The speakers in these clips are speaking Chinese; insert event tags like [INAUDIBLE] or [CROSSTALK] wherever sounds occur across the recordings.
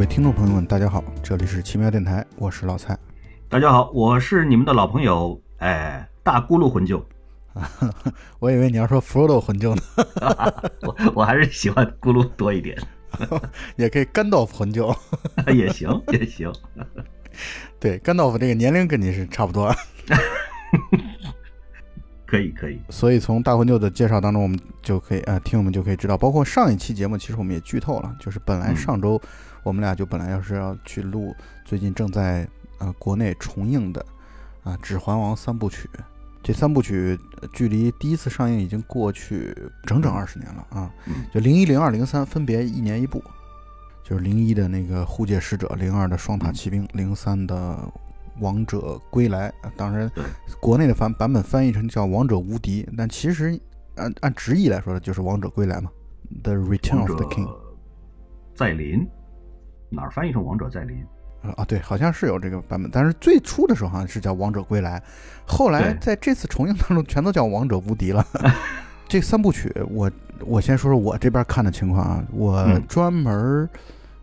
各位听众朋友们，大家好，这里是奇妙电台，我是老蔡。大家好，我是你们的老朋友，哎，大咕噜魂舅。[LAUGHS] 我以为你要说 Frodo 魂舅呢，我 [LAUGHS] 我还是喜欢咕噜多一点，[LAUGHS] 也可以干道夫魂舅，也行也行。对，干道夫这个年龄跟你是差不多，可以可以。所以从大魂舅的介绍当中，我们就可以呃，听我们就可以知道，包括上一期节目，其实我们也剧透了，就是本来上周我们俩就本来要是要去录最近正在呃国内重映的啊《指环王》三部曲。这三部曲距离第一次上映已经过去整整二十年了啊！就零一、零二、零三分别一年一部，就是零一的那个护戒使者，零二的双塔奇兵，零三的王者归来。当然，国内的版版本翻译成叫王者无敌，但其实按按直译来说就是王者归来嘛。The Return of the King，再临哪儿翻译成王者再临？啊对，好像是有这个版本，但是最初的时候好像是叫《王者归来》，后来在这次重映当中全都叫《王者无敌》了。[LAUGHS] 这三部曲，我我先说说我这边看的情况啊，我专门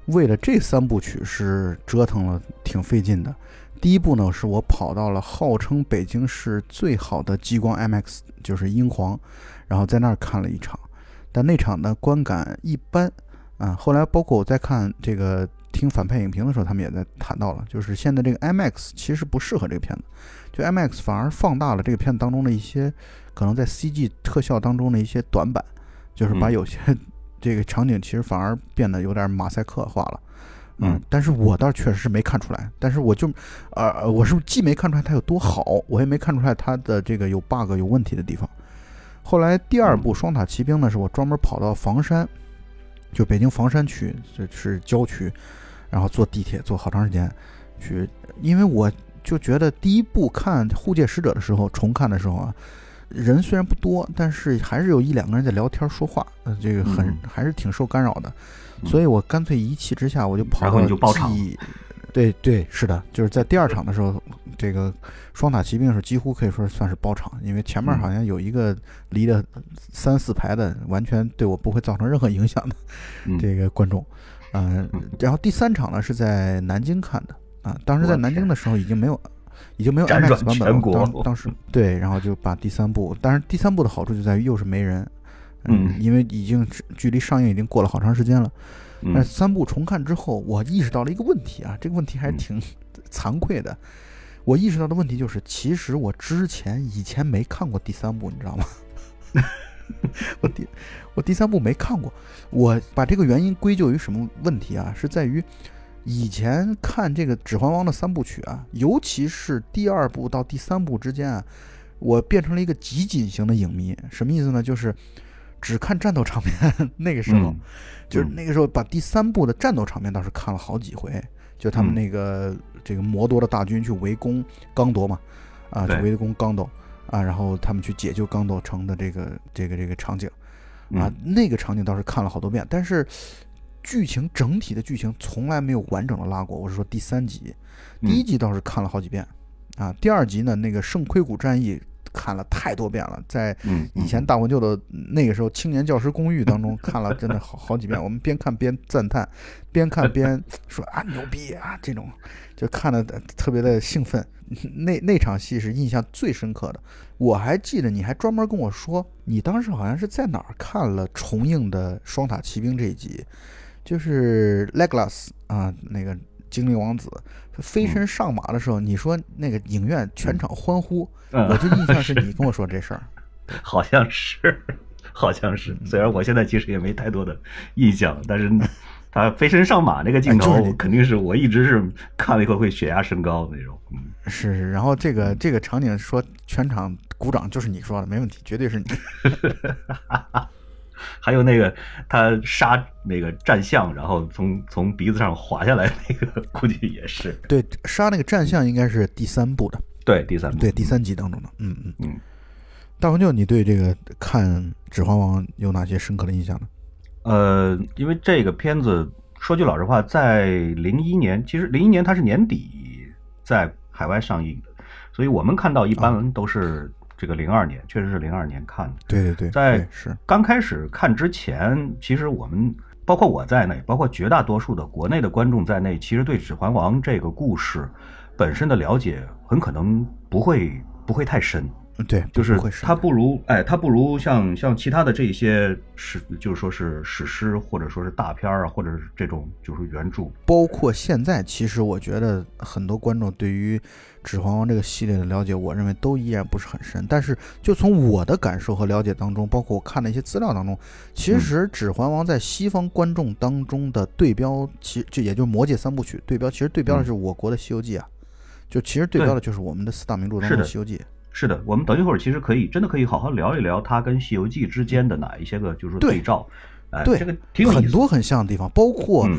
为了这三部曲是折腾了挺费劲的。第一步呢，是我跑到了号称北京市最好的激光 IMAX，就是英皇，然后在那儿看了一场，但那场呢观感一般啊。后来包括我在看这个。听反派影评的时候，他们也在谈到了，就是现在这个 IMAX 其实不适合这个片子，就 IMAX 反而放大了这个片子当中的一些可能在 CG 特效当中的一些短板，就是把有些 [LAUGHS] 这个场景其实反而变得有点马赛克化了。嗯，但是我倒确实是没看出来，但是我就，呃，我是既没看出来它有多好，我也没看出来它的这个有 bug 有问题的地方。后来第二部《双塔奇兵》呢，是我专门跑到房山，就北京房山区，就是郊区。然后坐地铁坐好长时间，去，因为我就觉得第一部看《护戒使者》的时候，重看的时候啊，人虽然不多，但是还是有一两个人在聊天说话，呃，这个很还是挺受干扰的，所以我干脆一气之下，我就跑到记，对对，是的，就是在第二场的时候，这个双塔骑兵是几乎可以说算是包场，因为前面好像有一个离的三四排的，完全对我不会造成任何影响的这个观众。嗯，然后第三场呢是在南京看的啊，当时在南京的时候已经没有，已经没有 IMAX 版本了。当当时 [LAUGHS] 对，然后就把第三部，但是第三部的好处就在于又是没人，嗯，因为已经距离上映已经过了好长时间了。但三部重看之后，我意识到了一个问题啊，这个问题还挺惭愧的。我意识到的问题就是，其实我之前以前没看过第三部，你知道吗？[LAUGHS] 我第我第三部没看过，我把这个原因归咎于什么问题啊？是在于以前看这个《指环王》的三部曲啊，尤其是第二部到第三部之间啊，我变成了一个极锦型的影迷。什么意思呢？就是只看战斗场面。[LAUGHS] 那个时候，就是那个时候把第三部的战斗场面倒是看了好几回，就他们那个这个魔多的大军去围攻刚铎嘛，啊，去围攻刚铎。啊，然后他们去解救刚斗城的这个这个这个场景，啊，那个场景倒是看了好多遍，但是剧情整体的剧情从来没有完整的拉过。我是说第三集，第一集倒是看了好几遍，啊，第二集呢那个圣盔谷战役看了太多遍了，在以前大文舅的那个时候青年教师公寓当中看了真的好好几遍，我们边看边赞叹，边看边说啊牛逼啊这种。就看的特别的兴奋，那那场戏是印象最深刻的。我还记得你还专门跟我说，你当时好像是在哪儿看了重映的《双塔奇兵》这一集，就是 Legolas 啊，那个精灵王子飞身上马的时候，你说那个影院全场欢呼，我就印象是你跟我说这事儿，[LAUGHS] 好像是，[LAUGHS] 好像是。虽然我现在其实也没太多的印象，但是。他飞身上马那个镜头，肯定是我一直是看了以后会血压升高的那种。嗯，是。然后这个这个场景说全场鼓掌，就是你说的，没问题，绝对是你。[LAUGHS] 还有那个他杀那个战象，然后从从鼻子上滑下来那个，估计也是。对，杀那个战象应该是第三部的。对，第三部。对，第三集当中的。嗯嗯嗯。大黄舅，你对这个看《指环王》有哪些深刻的印象呢？呃，因为这个片子说句老实话，在零一年，其实零一年它是年底在海外上映的，所以我们看到一般都是这个零二年，确实是零二年看的。对对对，在是刚开始看之前，其实我们包括我在内，包括绝大多数的国内的观众在内，其实对《指环王》这个故事本身的了解很可能不会不会太深。对，就是不会是它不如哎，它不如像像其他的这些史，就是说是史诗或者说是大片啊，或者是这种就是原著。包括现在，其实我觉得很多观众对于《指环王》这个系列的了解，我认为都依然不是很深。但是，就从我的感受和了解当中，包括我看的一些资料当中，其实《指环王》在西方观众当中的对标，其就也就是《魔戒三部曲》对标，其实对标的是我国的《西游记》啊，就其实对标的就是我们的四大名著当中的《西游记》。是的，我们等一会儿其实可以真的可以好好聊一聊它跟《西游记》之间的哪一些个就是对照。哎，对，这个挺有很多很像的地方，包括嗯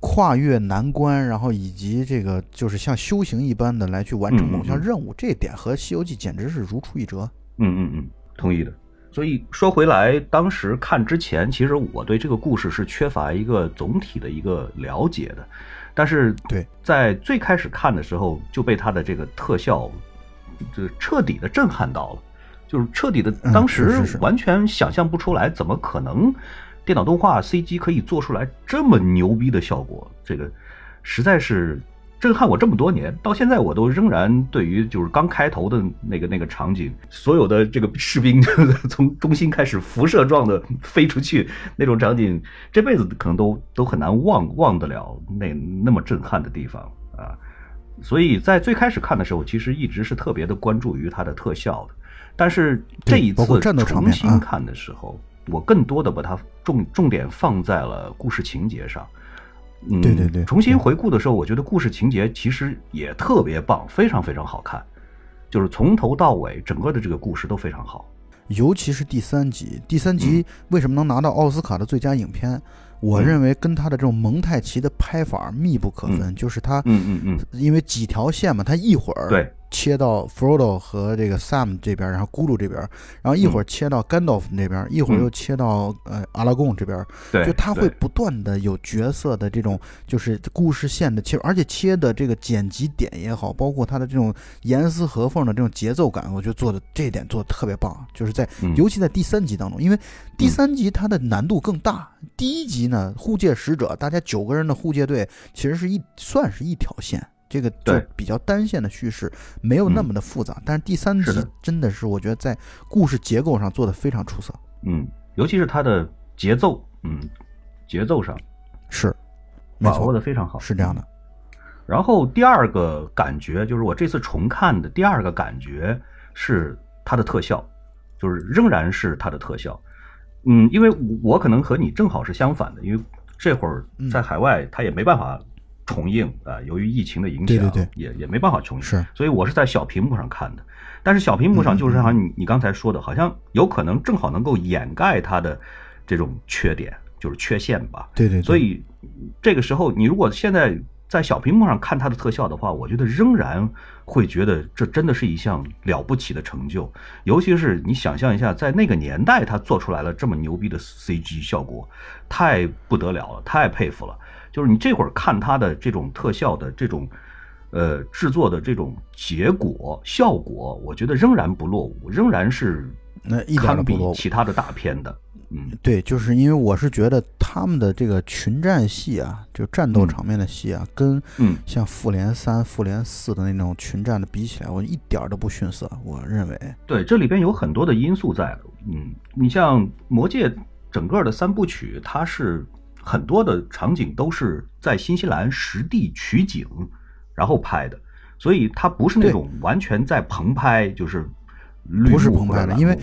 跨越难关，然后以及这个就是像修行一般的来去完成某项嗯嗯嗯任务，这一点和《西游记》简直是如出一辙。嗯嗯嗯，同意的。所以说回来，当时看之前，其实我对这个故事是缺乏一个总体的一个了解的，但是对，在最开始看的时候就被它的这个特效，这彻底的震撼到了，就是彻底的，嗯当时完全想象不出来，怎么可能电脑动画 CG 可以做出来这么牛逼的效果？这个实在是震撼我这么多年，到现在我都仍然对于就是刚开头的那个那个场景，所有的这个士兵 [LAUGHS] 从中心开始辐射状的飞出去那种场景，这辈子可能都都很难忘忘得了那那么震撼的地方啊。所以在最开始看的时候，其实一直是特别的关注于它的特效的，但是这一次重新看的时候，我更多的把它重重点放在了故事情节上。嗯，对对对重新回顾的时候，我觉得故事情节其实也特别棒，非常非常好看，就是从头到尾整个的这个故事都非常好。尤其是第三集，第三集为什么能拿到奥斯卡的最佳影片？我嗯。认为跟他的这种蒙太奇的拍法密不可分，就是他嗯嗯嗯，因为几条线嘛，他一会儿对，切到 Frodo 和这个 Sam 这边，然后咕噜这边，然后一会儿切到 Gandalf 那边，一会儿又切到呃阿拉贡这边，就他会不断的有角色的这种就是故事线的切，而且切的这个剪辑点也好，包括他的这种严丝合缝的这种节奏感，我觉得做的这一点做的特别棒，就是在嗯。尤其在第三集当中，因为第三集它的难度更大。第一集呢，护戒使者大家九个人的护戒队其实是一算是一条线，这个就对比较单线的叙事，没有那么的复杂。但是第三集是真的是我觉得在故事结构上做的非常出色，嗯，尤其是它的节奏，嗯，节奏上是，没把握错，的非常好，是这样的。然后第二个感觉就是我这次重看的第二个感觉是它的特效，就是仍然是它的特效。嗯，因为我可能和你正好是相反的，因为这会儿嗯。在海外他也没办法重映啊、由于疫情的影响，对对对。也也没办法重映，是。所以我是在小屏幕上看的。但是小屏幕上就是好像你你刚才说的，好像有可能正好能够掩盖它的这种缺点，就是缺陷吧。对对对，所以这个时候，你如果现在在小屏幕上看它的特效的话，我觉得仍然会觉得这真的是一项了不起的成就。尤其是你想象一下，在那个年代，他做出来了这么牛逼的 CG 效果，太不得了了，太佩服了。就是你这会儿看它的这种特效的这种。呃，制作的这种结果效果，我觉得仍然不落伍，仍然是那一点比。其他的大片的。嗯对，就是因为我是觉得他们的这个群战戏啊，就战斗嗯场面的戏啊，跟嗯像复联三、复联四的那种群战的比起来，我一点都不逊色。我认为，对，这里边有很多的因素在。嗯，你像《魔戒》整个的三部曲，它是很多的场景都是在新西兰实地取景，然后拍的，所以它不是那种完全在棚拍，就是绿不是幕棚拍的因为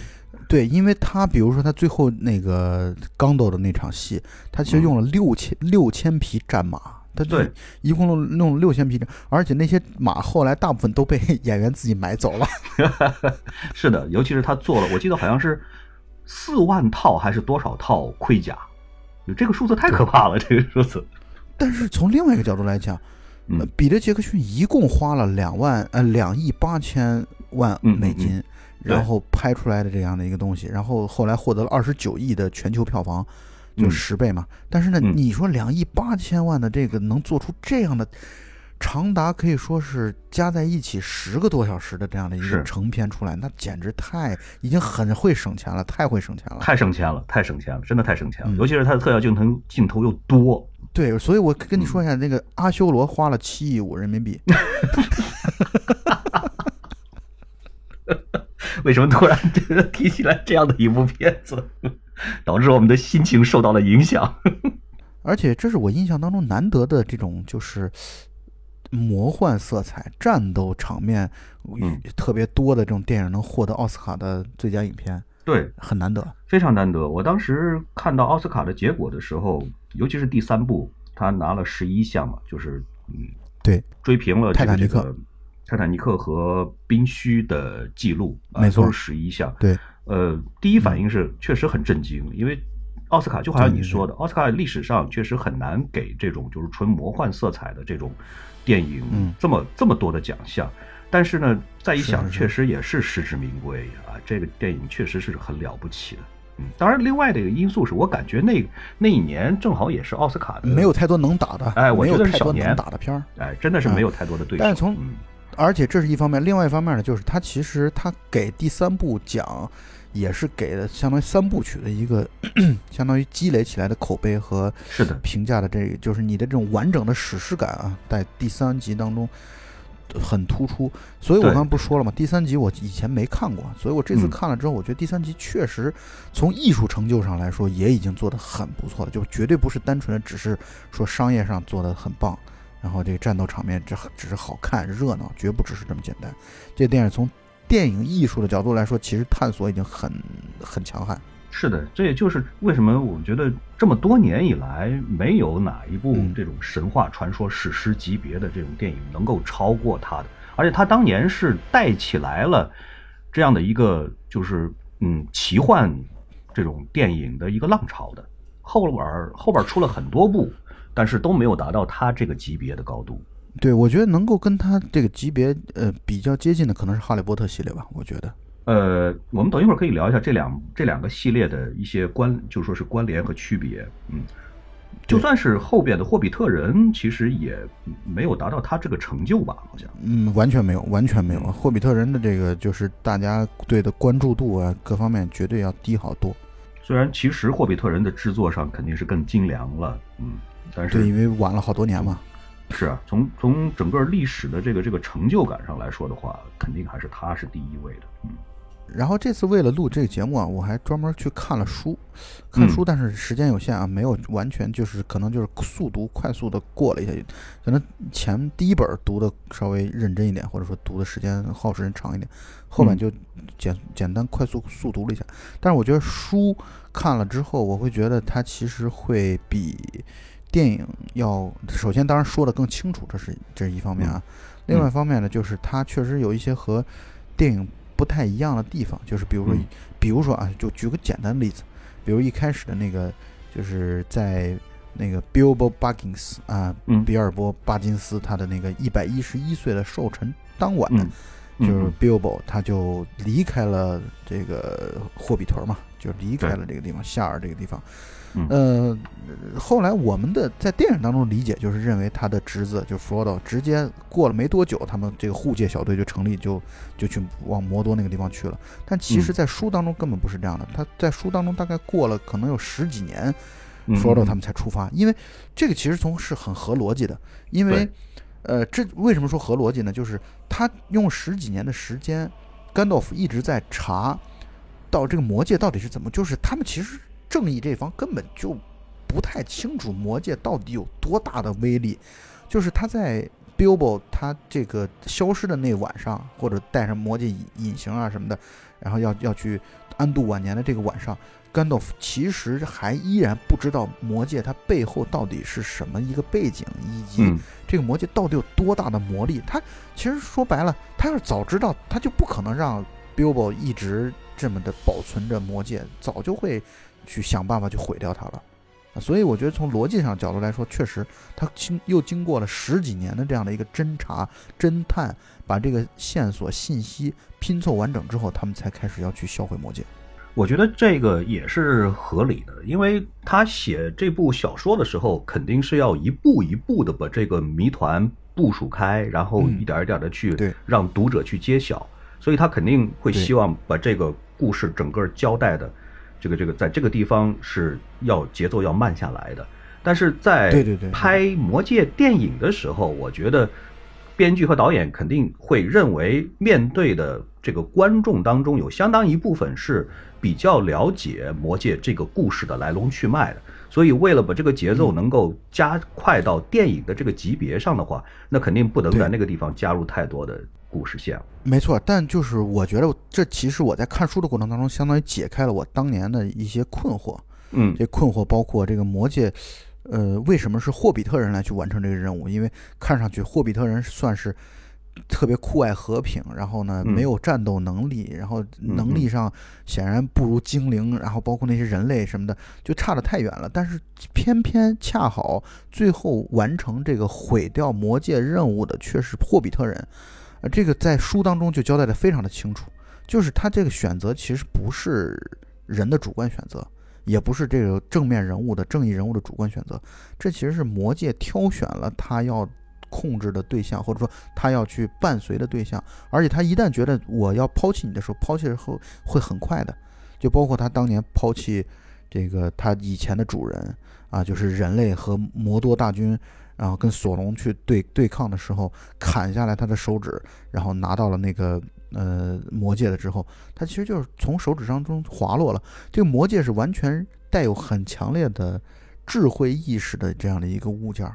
对，因为他比如说他最后那个刚斗的那场戏，他其实用了六千六千匹战马，他就对一共弄弄了六千匹战，而且那些马后来大部分都被 [LAUGHS] 演员自己买走了。[LAUGHS] 是的，尤其是他做了，我记得好像是四万套还是多少套盔甲，这个数字太可怕了，这个数字。但是从另外一个角度来讲，嗯呃彼得杰克逊一共花了两万呃两亿八千万美金，对然后拍出来的这样的一个东西，然后后来获得了二十九亿的全球票房，就嗯。十倍嘛。但是呢，嗯。你说两亿八千万的这个能做出这样的长达可以说是加在一起十个多小时的这样的一个成片出来，那简直太已经很会省钱了，太会省钱了。太省钱了，太省钱了，真的太省钱了。嗯。尤其是它的特效镜头镜头又多，对，所以我跟你说一下，那个阿修罗花了七亿五人民币，[LAUGHS] [LAUGHS] 为什么突然这个提起来这样的一部片子，[LAUGHS] 导致我们的心情受到了影响？[LAUGHS] 而且这是我印象当中难得的这种就是魔幻色彩、战斗场面嗯特别多的这种电影能获得奥斯卡的最佳影片，对，很难得。非常难得。我当时看到奥斯卡的结果的时候，尤其是第三部，他拿了十一项嘛，就是嗯，对，追平了这泰坦尼克个这个泰坦尼克和冰虚的记录，啊没错都是十一项。对，呃，第一反应是确实很震惊，因为奥斯卡就好像你说的，奥斯卡历史上确实很难给这种就是纯魔幻色彩的这种电影嗯这么这么多的奖项。但是呢，再一想，确实也是实至名归啊！这个电影确实是很了不起的。嗯，当然，另外的一个因素是我感觉那那一年正好也是奥斯卡的没有太多能打的，哎我觉得是太多能小年打的片儿。哎，真的是没有太多的对手。但是从嗯而且这是一方面，另外一方面呢，就是他其实他给第三部讲，也是给了相当于三部曲的一个相当于积累起来的口碑和是的，评价的这个，就是你的这种完整的史诗感啊，在第三集当中很突出。所以我刚刚不说了吗？第三集我以前没看过，所以我这次嗯看了之后，我觉得第三集确实从艺术成就上来说，也已经做得很不错了，就绝对不是单纯的只是说商业上做得很棒。然后这个战斗场面这只是好看热闹，绝不只是这么简单。这电影从电影艺术的角度来说，其实探索已经很很强悍。是的，这也就是为什么我觉得这么多年以来，没有哪一部嗯这种神话传说史诗级别的这种电影能够超过它的。而且它当年是带起来了这样的一个就是嗯奇幻这种电影的一个浪潮的。后边儿后边儿出了很多部，但是都没有达到他这个级别的高度。对，我觉得能够跟他这个级别呃比较接近的，可能是《哈利波特》系列吧。我觉得，呃，我们等一会儿可以聊一下这两这两个系列的一些关，就说是关联和区别。嗯，就算是后边的《霍比特人》，其实也没有达到他这个成就吧？好像。嗯，完全没有，完全没有。嗯霍比特人的这个就是大家对的关注度啊，各方面绝对要低好多。虽然其实《霍比特人》的制作上肯定是更精良了，嗯，但对，因为晚了好多年嘛。是啊，从从整个历史的这个这个成就感上来说的话，肯定还是他是第一位的。嗯，然后这次为了录这个节目啊，我还专门去看了书，看书，但是时间有限啊，没有完全就是可能就是速读快速的过了一下，可能前第一本读的稍微认真一点，或者说读的时间耗时间长一点，后面嗯就简简单快速速读了一下。但是我觉得书看了之后，我会觉得它其实会比电影要首先当然说的更清楚，这是这是一方面啊。另外一方面呢，就是它确实有一些和电影不太一样的地方，就是比如说嗯，比如说啊，就举个简单的例子，比如一开始的那个，就是在那个 Bilbo Baggins 啊，嗯。比尔波巴金斯他的那个一百一十一岁的寿辰当晚，嗯就是嗯。Bilbo 他就离开了这个霍比屯嘛，就离开了这个地方，夏尔这个地方。嗯呃，后来我们的在电影当中理解就是认为他的侄子就 Frodo 直接过了没多久，他们这个护戒小队就成立，就就去往摩多那个地方去了。但其实，嗯在书当中根本不是这样的，他在书当中大概过了可能有十几年嗯，Frodo 他们才出发。因为这个其实从是很合逻辑的，因为呃，这为什么说合逻辑呢？就是他用十几年的时间，甘道夫一直在查到这个魔戒到底是怎么，就是他们其实正义这方根本就不太清楚魔戒到底有多大的威力，就是他在 Bilbo 他这个消失的那晚上，或者带上魔戒隐隐形啊什么的，然后要要去安度晚年的这个晚上，甘道夫其实还依然不知道魔戒它背后到底是什么一个背景，以及嗯这个魔戒到底有多大的魔力。他其实说白了，他要是早知道，他就不可能让 Bilbo 一直这么的保存着魔戒，早就会去想办法去毁掉它了。啊所以我觉得从逻辑上角度来说，确实他经又经过了十几年的这样的一个侦查、侦探，把这个线索信息拼凑完整之后，他们才开始要去销毁魔戒。我觉得这个也是合理的，因为他写这部小说的时候，肯定是要一步一步的把这个谜团部署开，然后嗯一点一点的去对让读者去揭晓，所以他肯定会希望把这个故事整个交代的，这个这个在这个地方是要节奏要慢下来的。但是在拍《魔戒》电影的时候，我觉得编剧和导演肯定会认为，面对的这个观众当中有相当一部分是比较了解《魔戒》这个故事的来龙去脉的，所以为了把这个节奏能够加快到电影的这个级别上的话，那肯定不能在那个地方加入太多的故事线了。没错，但就是我觉得这其实我在看书的过程当中，相当于解开了我当年的一些困惑。嗯这困惑包括这个魔界，呃，为什么是霍比特人来去完成这个任务？因为看上去霍比特人算是特别酷爱和平，然后呢嗯没有战斗能力，然后嗯能力上显然不如精灵，然后包括那些人类什么的，就差得太远了。但是偏偏恰好最后完成这个毁掉魔界任务的却是霍比特人，呃，这个在书当中就交代的非常的清楚，就是他这个选择其实不是人的主观选择。也不是这个正面人物的正义人物的主观选择，这其实是魔界挑选了他要控制的对象，或者说他要去伴随的对象。而且他一旦觉得我要抛弃你的时候，抛弃的时候会很快的，就包括他当年抛弃这个他以前的主人啊，就是人类和魔多大军，然后跟索隆去对对抗的时候，砍下来他的手指，然后拿到了那个呃魔戒了之后，他其实就是从手指当中滑落了。这个魔戒是完全带有很强烈的智慧意识的这样的一个物件，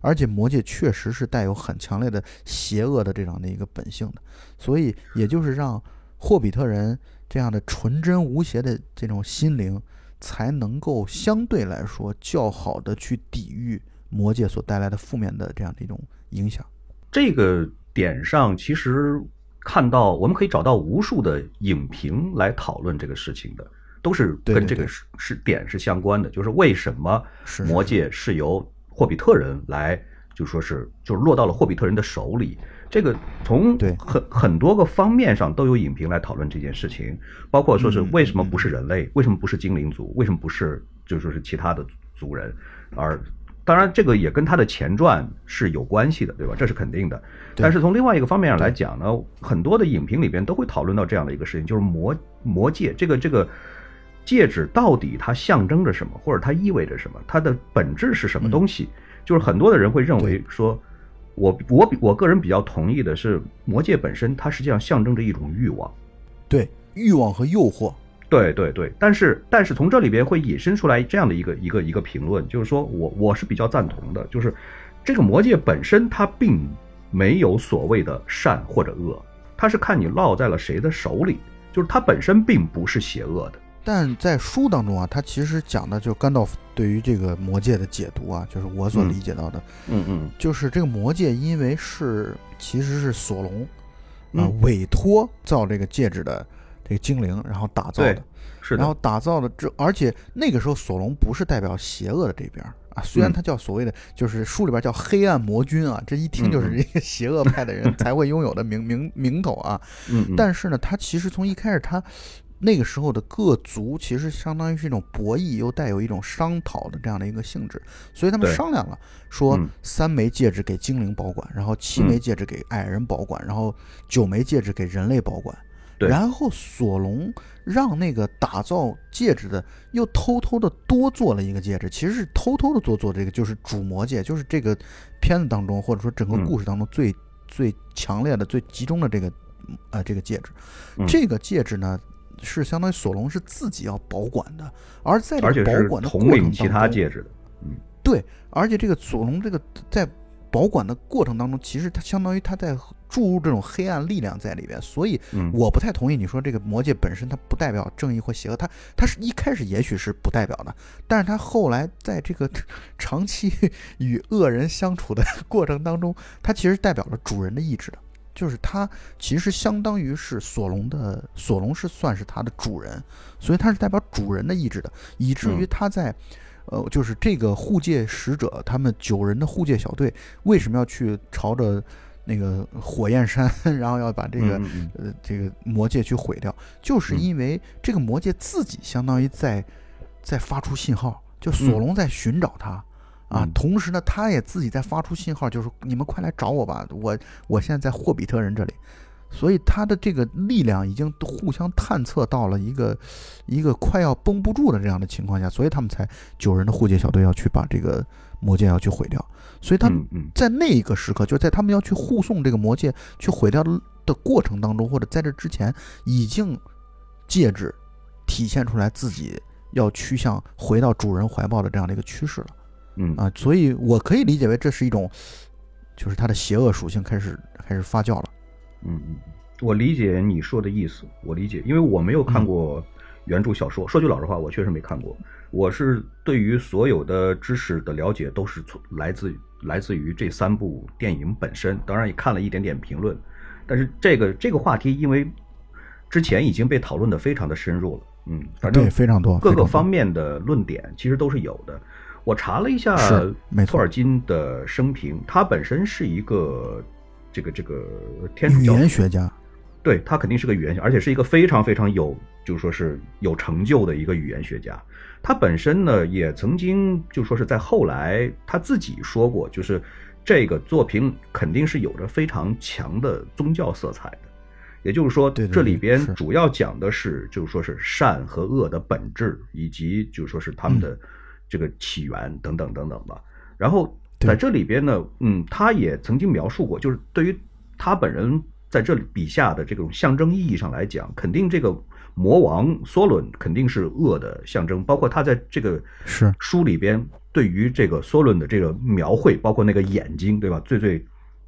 而且魔戒确实是带有很强烈的邪恶的这样的一个本性的，所以也就是让霍比特人这样的纯真无邪的这种心灵，才能够相对来说较好的去抵御魔界所带来的负面的这样的一种影响。这个点上，其实看到我们可以找到无数的影评来讨论这个事情的，都是跟这个是是点是相关的，就是为什么是魔界是由霍比特人来，就说是就是落到了霍比特人的手里。这个从很很多个方面上都有影评来讨论这件事情，包括说是嗯为什么不是人类，为什么不是精灵族，为什么不是就说是其他的族人，而当然这个也跟他的前传是有关系的，对吧？这是肯定的。但是从另外一个方面上来讲呢，很多的影评里边都会讨论到这样的一个事情，就是魔魔戒这个这个戒指到底它象征着什么，或者它意味着什么，它的本质是什么东西？就是很多的人会认为说，我我比我个人比较同意的是，魔戒本身它实际上象征着一种欲望。对欲望和诱惑，对对对，但是但是从这里边会引申出来这样的一个一个一个评论，就是说我我是比较赞同的，就是这个魔戒本身它并没有所谓的善或者恶，它是看你落在了谁的手里，就是它本身并不是邪恶的。但在书当中啊，它其实讲的就甘道夫对于这个魔戒的解读啊，就是我所嗯理解到的，嗯嗯就是这个魔戒因为是其实是索隆啊、嗯委托造这个戒指的这个精灵，然后打造的，是的，然后打造的这，而且那个时候索隆不是代表邪恶的这边儿啊，虽然嗯。他叫所谓的就是书里边叫黑暗魔君啊，这一听就是一个邪恶派的人 [LAUGHS] 才会拥有的名名名头啊，嗯嗯，但是呢，他其实从一开始，他那个时候的各族其实相当于是一种博弈，又带有一种商讨的这样的一个性质，所以他们商量了，说嗯。三枚戒指给精灵保管，然后七嗯。枚戒指给矮人保管，然后九枚戒指给人类保管。对然后索隆让那个打造戒指的又偷偷的多做了一个戒指，其实是偷偷的多做这个，就是主魔戒，就是这个片子当中或者说整个嗯故事当中最、最强烈的、最集中的这个呃这个戒指。嗯这个戒指呢是相当于索隆是自己要保管的，而在这保管的过统领其程当中，他戒指的。嗯对，而且这个索隆这个在保管的过程当中，其实它相当于它在注入这种黑暗力量在里边，所以嗯，我不太同意你说这个魔戒本身它不代表正义或邪恶，它它是一开始也许是不代表的，但是它后来在这个 [LAUGHS] 长期与恶人相处的过程当中，它其实代表了主人的意志的，就是它其实相当于是索隆的，索隆是算是它的主人，所以它是代表主人的意志的，以至于嗯他在。呃，就是这个护戒使者，他们九人的护戒小队为什么要去朝着那个火焰山，[LAUGHS] 然后要把这个呃，这个魔戒去毁掉，就是嗯。因为这个魔戒自己相当于在在发出信号，就索嗯。隆在寻找他、啊，同时呢，他也自己在发出信号，就是你们快来找我吧，我我现在在霍比特人这里，所以他的这个力量已经互相探测到了一个一个快要绷不住的这样的情况下，所以他们才九人的护戒小队要去把这个魔戒要去毁掉，所以他们在那一个时刻，就是在他们要去护送这个魔戒去毁掉的的过程当中，或者在这之前，已经戒指体现出来自己要趋向回到主人怀抱的这样的一个趋势了。嗯啊，所以我可以理解为这是一种，就是它的邪恶属性开始开始发酵了。嗯嗯，我理解你说的意思，我理解，因为我没有看过原著小说。说句老实话，我确实没看过。我是对于所有的知识的了解都是从来自来自于这三部电影本身，当然也看了一点点评论。但是这个这个话题，因为之前已经被讨论的非常的深入了，嗯，反正非常多各个方面的论点其实都是有的。我查了一下托尔金的生平，他本身是一个这个这个天语言学家，对他肯定是个语言学，而且是一个非常非常有，就是说是有成就的一个语言学家。他本身呢，也曾经就说是在后来他自己说过，就是这个作品肯定是有着非常强的宗教色彩的，也就是说，这里边主要讲的是就是说是善和恶的本质，以及就是说是他们的。这个起源等等等等吧，然后在这里边呢，嗯，他也曾经描述过，就是对于他本人在这里笔下的这种象征意义上来讲，肯定这个魔王梭伦肯定是恶的象征，包括他在这个是书里边对于这个梭伦的这个描绘，包括那个眼睛，对吧？最最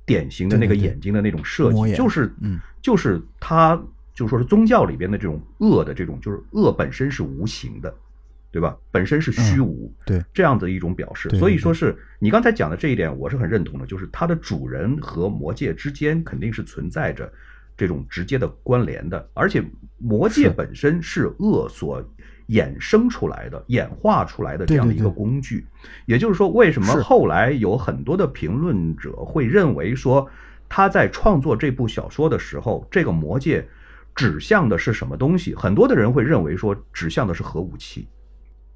典型的那个眼睛的那种设计，就是嗯，就是他就说是宗教里边的这种恶的这种，就是恶本身是无形的。对吧？本身是虚无，对这样的一种表示，所以说是你刚才讲的这一点，我是很认同的。就是它的主人和魔界之间肯定是存在着这种直接的关联的，而且魔界本身是恶所衍生出来的、演化出来的这样的一个工具。也就是说，为什么后来有很多的评论者会认为说他在创作这部小说的时候，这个魔界指向的是什么东西？很多的人会认为说指向的是核武器。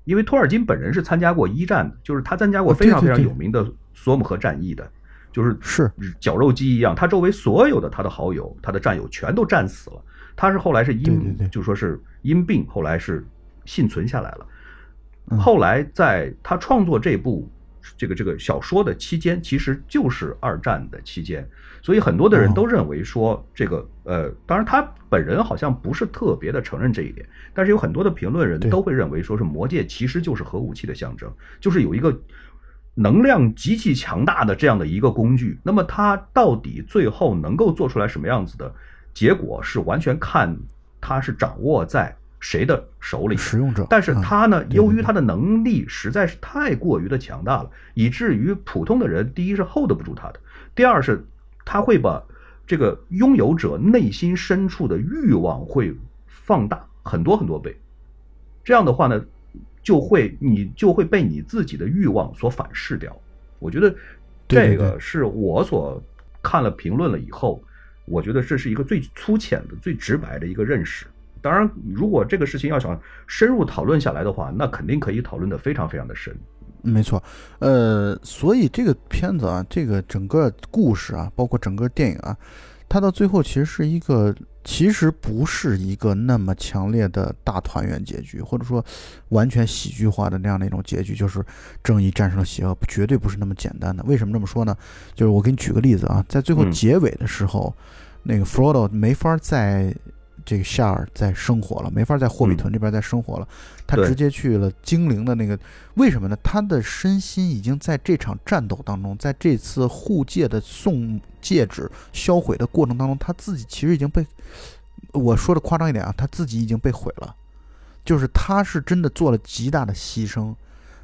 因为托尔金本人是参加过一战的，就是他参加过非常非常有名的索姆河战役的，就是。是绞肉机一样，他周围所有的他的好友、他的战友全都战死了，他是后来是因就说是因病后来是幸存下来了，后来在他创作这部。这个这个小说的期间，其实就是二战的期间，所以很多的人都认为说，这个呃，当然他本人好像不是特别的承认这一点，但是有很多的评论人都会认为说是魔戒其实就是核武器的象征，就是有一个能量极其强大的这样的一个工具。那么它到底最后能够做出来什么样子的结果，是完全看它是掌握在。谁的手里？使用者。但是他呢，由于他的能力实在是太过于的强大了，以至于普通的人，第一是 hold 不住他的，第二是他会把这个拥有者内心深处的欲望会放大很多很多倍。这样的话呢，就会你就会被你自己的欲望所反噬掉。我觉得这个是我所看了评论了以后，我觉得这是一个最粗浅的、最直白的一个认识。当然，如果这个事情要想深入讨论下来的话，那肯定可以讨论的非常非常的深。没错，呃，所以这个片子啊，这个整个故事啊，包括整个电影啊，它到最后其实是一个，其实不是一个那么强烈的大团圆结局，或者说完全喜剧化的那样的一种结局，就是正义战胜了邪恶，绝对不是那么简单的。为什么这么说呢？就是我给你举个例子啊，在最后结尾的时候，那个弗罗多没法再。这个夏尔在生活了，没法在霍比屯这边再生活了，他直接去了精灵的那个，为什么呢？他的身心已经在这场战斗当中，在这次护戒的送戒指销毁的过程当中，他自己其实已经被我说的夸张一点啊，他自己已经被毁了，就是他是真的做了极大的牺牲，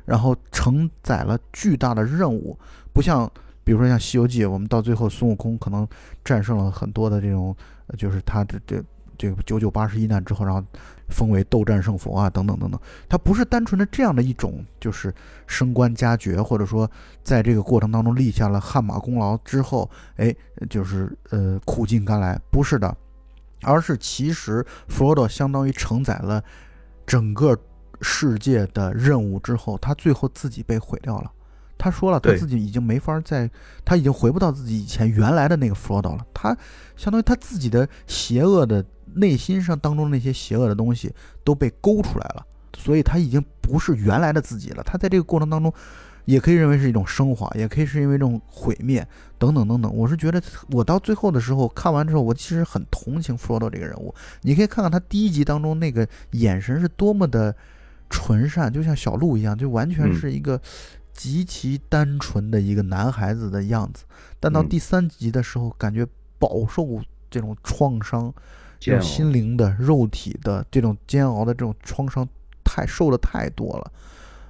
然后承载了巨大的任务，不像比如说像《西游记》，我们到最后孙悟空可能战胜了很多的这种，就是他的这。这个九九八十一难之后，然后封为斗战胜佛啊，等等等等，它不是单纯的这样的一种，就是升官加爵，或者说在这个过程当中立下了汗马功劳之后，哎，就是呃苦尽甘来，不是的，而是其实弗罗多相当于承载了整个世界的任务之后，他最后自己被毁掉了，他说了，他自己已经没法再，他已经回不到自己以前原来的那个 Frodo 了。他相当于他自己的邪恶的内心上当中那些邪恶的东西都被勾出来了，所以他已经不是原来的自己了。他在这个过程当中，也可以认为是一种升华，也可以是因为这种毁灭等等等等。我是觉得，我到最后的时候看完之后，我其实很同情 Frodo 这个人物。你可以看看他第一集当中那个眼神是多么的纯善，就像小鹿一样，就完全是一个。极其单纯的一个男孩子的样子，但到第三集的时候，感觉饱受这种创伤，心灵的、肉体的这种煎熬的这种创伤，太受的太多了，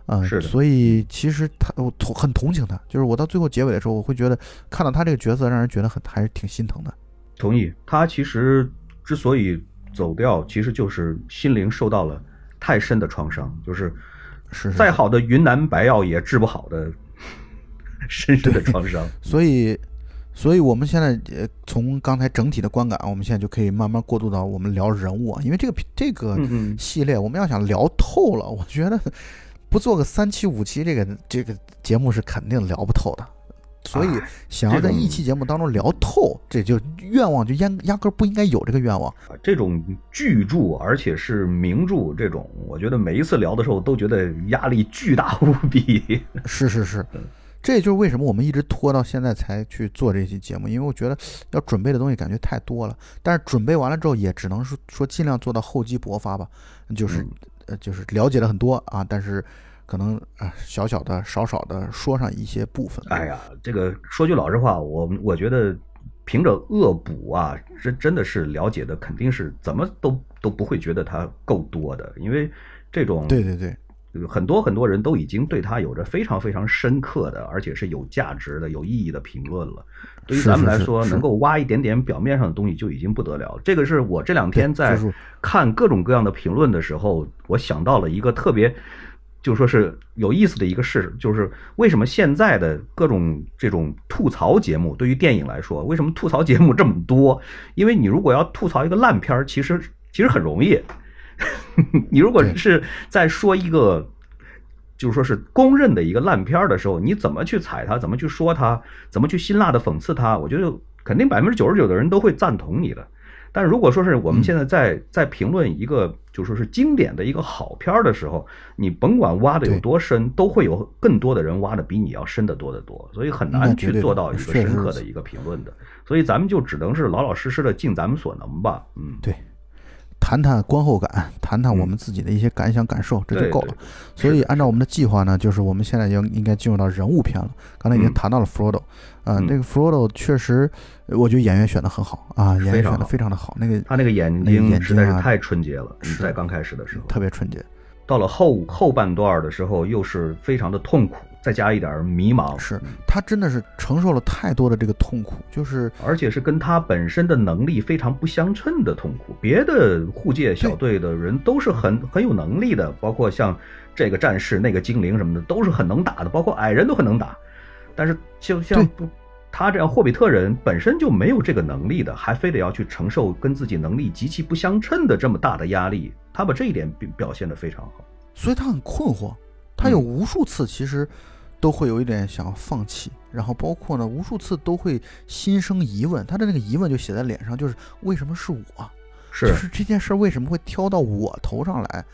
啊，是所以其实他我同很同情他，就是我到最后结尾的时候，我会觉得看到他这个角色，让人觉得很还是挺心疼的。同意，他其实之所以走掉，其实就是心灵受到了太深的创伤，就是。是再好的云南白药也治不好的 [LAUGHS] 深深的创伤，所以，所以我们现在呃，从刚才整体的观感，我们现在就可以慢慢过渡到我们聊人物啊，因为这个这个系列，我们要想聊透了，我觉得不做个三期五期，这个这个节目是肯定聊不透的。所以，想要在一期节目当中聊透，这就愿望就压压根不应该有这个愿望啊！这种巨著，而且是名著，这种我觉得每一次聊的时候都觉得压力巨大无比。是 [LAUGHS] 是是，这就是为什么我们一直拖到现在才去做这期节目，因为我觉得要准备的东西感觉太多了。但是准备完了之后，也只能说说尽量做到厚积薄发吧，就是呃就是了解了很多啊，但是。可能啊，小小的、少少的说上一些部分。哎呀，这个说句老实话，我我觉得凭着恶补啊，这真的是了解的，肯定是怎么都都不会觉得它够多的，因为这种对对对，很多很多人都已经对他有着非常非常深刻的，而且是有价值的、有意义的评论了。对于咱们来说，能够挖一点点表面上的东西就已经不得了。这个是我这两天在看各种各样的评论的时候，我想到了一个特别。就说是有意思的一个事，就是为什么现在的各种这种吐槽节目，对于电影来说，为什么吐槽节目这么多？因为你如果要吐槽一个烂片儿，其实其实很容易。[LAUGHS] 你如果是在说一个，就是说是公认的一个烂片儿的时候，你怎么去踩它，怎么去说它，怎么去辛辣的讽刺它？我觉得肯定百分之九十九的人都会赞同你的。但如果说是我们现在在在评论一个就说是经典的一个好片儿的时候，你甭管挖的有多深，都会有更多的人挖的比你要深得多得多，所以很难去做到一个深刻的一个评论的。所以咱们就只能是老老实实的尽咱们所能吧。嗯，对。谈谈观后感，谈谈我们自己的一些感想感受，这就够了。所以按照我们的计划呢，就是我们现在应应该进入到人物篇了。刚才已经谈到了 Frodo，嗯，那个 Frodo 确实，我觉得演员选的很好啊，演员选的非常的好。那个他那个眼睛实在是太纯洁了，在刚开始的时候特别纯洁。到了后后半段的时候，又是非常的痛苦，再加一点迷茫。是他真的是承受了太多的这个痛苦，就是而且是跟他本身的能力非常不相称的痛苦。别的护戒小队的人都是很很有能力的，包括像这个战士、那个精灵什么的，都是很能打的，包括矮人都很能打。但是就像不。他这样霍比特人本身就没有这个能力的，还非得要去承受跟自己能力极其不相称的这么大的压力，他把这一点表表现得非常好，所以他很困惑，他有无数次其实都会有一点想要放弃，然后包括呢无数次都会心生疑问，他的那个疑问就写在脸上，就是为什么是我，是就是这件事为什么会挑到我头上来。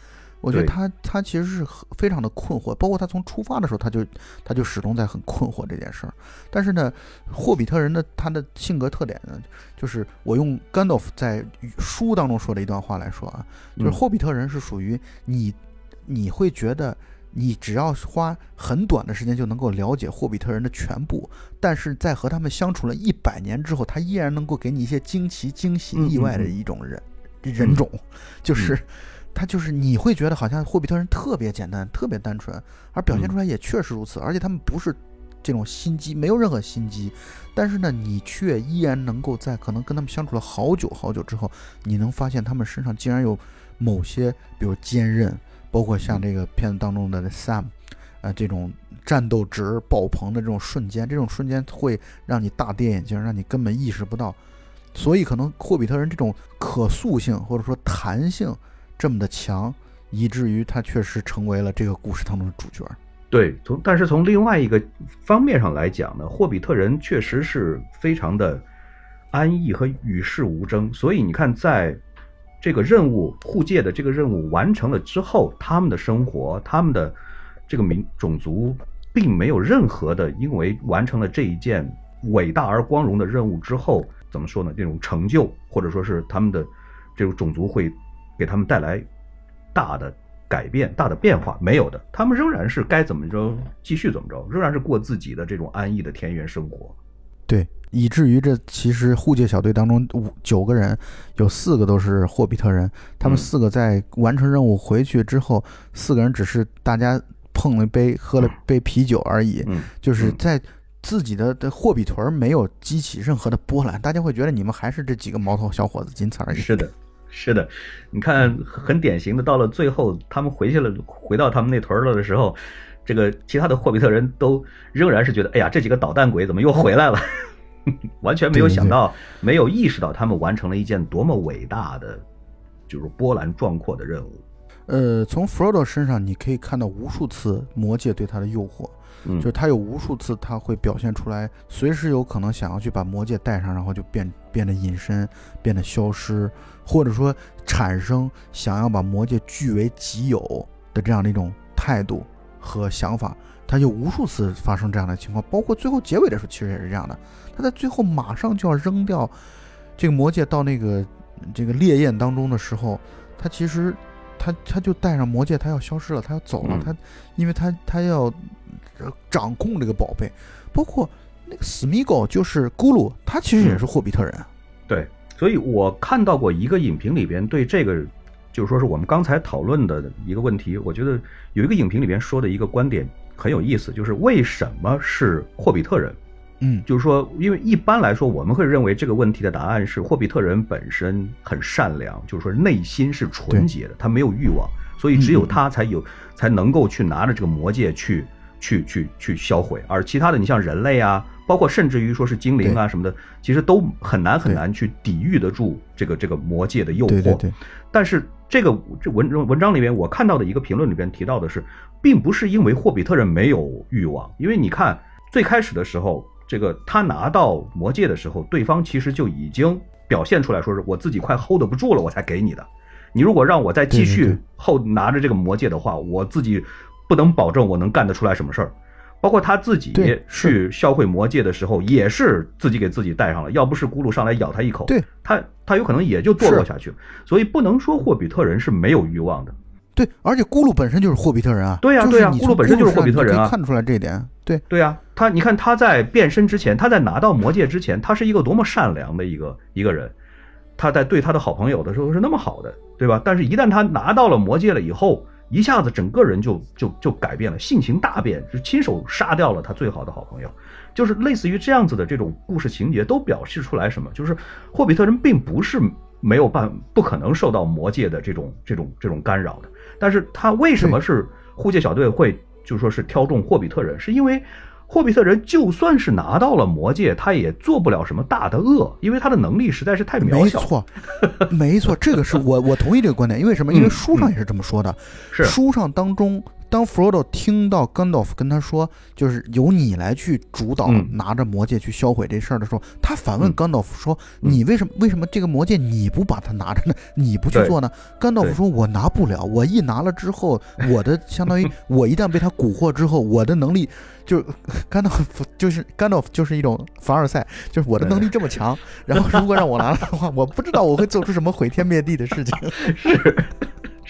我觉得他他其实是非常的困惑，包括他从出发的时候，他就他就始终在很困惑这件事儿。但是呢，霍比特人的他的性格特点呢，就是我用甘道夫在书当中说的一段话来说啊，就是霍比特人是属于你，你会觉得你只要花很短的时间就能够了解霍比特人的全部，但是在和他们相处了一百年之后，他依然能够给你一些惊奇、惊喜、意外的一种人人种，就是。他就是你会觉得好像霍比特人特别简单、特别单纯，而表现出来也确实如此。而且他们不是这种心机，没有任何心机。但是呢，你却依然能够在可能跟他们相处了好久好久之后，你能发现他们身上竟然有某些，比如坚韧，包括像这个片子当中的 Sam，呃，这种战斗值爆棚的这种瞬间，这种瞬间会让你大跌眼镜，让你根本意识不到。所以，可能霍比特人这种可塑性或者说弹性。这么的强，以至于他确实成为了这个故事当中的主角。对，从但是从另外一个方面上来讲呢，霍比特人确实是非常的安逸和与世无争，所以你看，在这个任务护戒的这个任务完成了之后，他们的生活，他们的这个民种族，并没有任何的因为完成了这一件伟大而光荣的任务之后，怎么说呢？这种成就，或者说是他们的这种种族会给他们带来大的。改变大的变化没有的，他们仍然是该怎么着继续怎么着，仍然是过自己的这种安逸的田园生活。对，以至于这其实护戒小队当中五九个人，有四个都是霍比特人。他们四个在完成任务回去之后，四个人只是大家碰了一杯喝了杯啤酒而已，就是在自己的的霍比屯没有激起任何的波澜，大家会觉得你们还是这几个毛头小伙子，仅此而已。是的。是的，你看，很典型的，到了最后，他们回去了，回到他们那屯了的时候，这个其他的霍比特人都仍然是觉得，哎呀，这几个捣蛋鬼怎么又回来了？[LAUGHS] 完全没有想到，没有意识到他们完成了一件多么伟大的，就是波澜壮阔的任务。呃，从弗罗多身上，你可以看到无数次魔界对他的诱惑。就是他有无数次，他会表现出来，随时有可能想要去把魔戒带上，然后就变变得隐身，变得消失，或者说产生想要把魔戒据为己有的这样的一种态度和想法，他就无数次发生这样的情况。包括最后结尾的时候，其实也是这样的。他在最后马上就要扔掉这个魔戒到那个这个烈焰当中的时候，他其实他他就带上魔戒，他要消失了，他要走了，他因为他他要。掌控这个宝贝，包括那个史密狗，就是咕噜，他其实也是霍比特人。对，所以我看到过一个影评里边对这个，就是说是我们刚才讨论的一个问题，我觉得有一个影评里边说的一个观点很有意思，就是为什么是霍比特人？嗯，就是说，因为一般来说我们会认为这个问题的答案是霍比特人本身很善良，就是说内心是纯洁的，他没有欲望，所以只有他才有才能够去拿着这个魔戒去。去去去销毁，而其他的你像人类啊，包括甚至于说是精灵啊什么的，其实都很难很难去抵御得住这个这个魔戒的诱惑。对对。但是这个这文文章里面我看到的一个评论里边提到的是，并不是因为霍比特人没有欲望，因为你看最开始的时候，这个他拿到魔戒的时候，对方其实就已经表现出来说是我自己快 hold 不住了，我才给你的。你如果让我再继续后拿着这个魔戒的话，我自己。不能保证我能干得出来什么事儿，包括他自己去销毁魔戒的时候，也是自己给自己戴上了。要不是咕噜上来咬他一口，对他他有可能也就堕落下去了。所以不能说霍比特人是没有欲望的。对，而且咕噜本身就是霍比特人啊。对呀，对呀，咕噜本身就是霍比特人啊。看出来这一点。对，对呀，他你看他在变身之前，他在拿到魔戒之前，他是一个多么善良的一个一个人。他在对他的好朋友的时候是那么好的，对吧？但是一旦他拿到了魔戒了以后。一下子整个人就就就改变了，性情大变，就亲手杀掉了他最好的好朋友，就是类似于这样子的这种故事情节，都表示出来什么？就是霍比特人并不是没有办，不可能受到魔界的这种这种这种干扰的，但是他为什么是护戒小队会就说是挑中霍比特人，是因为。霍比特人就算是拿到了魔戒，他也做不了什么大的恶，因为他的能力实在是太渺小。没错，没错，这个是我我同意这个观点。因为什么？因为书上也是这么说的。是书上当中。当弗罗多听到甘道夫跟他说，就是由你来去主导拿着魔戒去销毁这事儿的时候，他反问甘道夫说：“你为什么为什么这个魔戒你不把它拿着呢？[LAUGHS] 你不去做呢？”甘道夫说：“我拿不了，我一拿了之后，我的相当于 [LAUGHS] 我一旦被他蛊惑之后，我的能力就甘道夫就是甘道夫就是一种凡尔赛，就是我的能力这么强，然后如果让我拿了的话，我不知道我会做出什么毁天灭地的事情。[LAUGHS] ”是。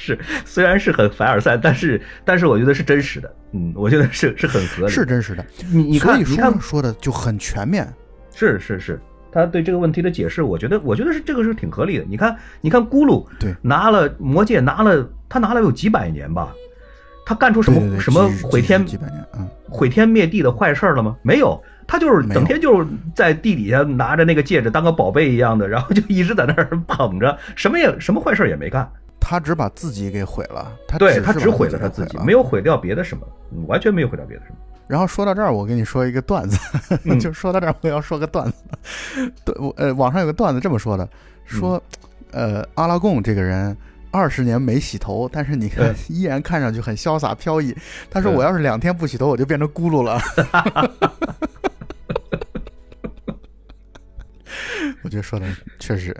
是，虽然是很凡尔赛，但是但是我觉得是真实的，嗯，我觉得是是很合理，是真实的。你你看，你看说的就很全面，是是是，他对这个问题的解释，我觉得我觉得是这个是挺合理的。你看，你看咕噜对拿了魔戒，拿了他拿了有几百年吧，他干出什么什么毁天几百年嗯毁天灭地的坏事了吗？没有，他就是整天就是在地底下拿着那个戒指当个宝贝一样的，然后就一直在那儿 [LAUGHS] 捧着，什么也什么坏事也没干。他只把自己给毁了，他对他只毁了他自己，没有毁掉别的什么，完全没有毁掉别的什么。然后说到这儿，我跟你说一个段子，[LAUGHS] 就说到这儿，我要说个段子。对，我呃，网上有个段子这么说的，说，呃，阿拉贡这个人，二十年没洗头，但是你看 [LAUGHS] 依然看上去很潇洒飘逸。他说我要是两天不洗头，我就变成咕噜了。[LAUGHS] 我觉得说的确实。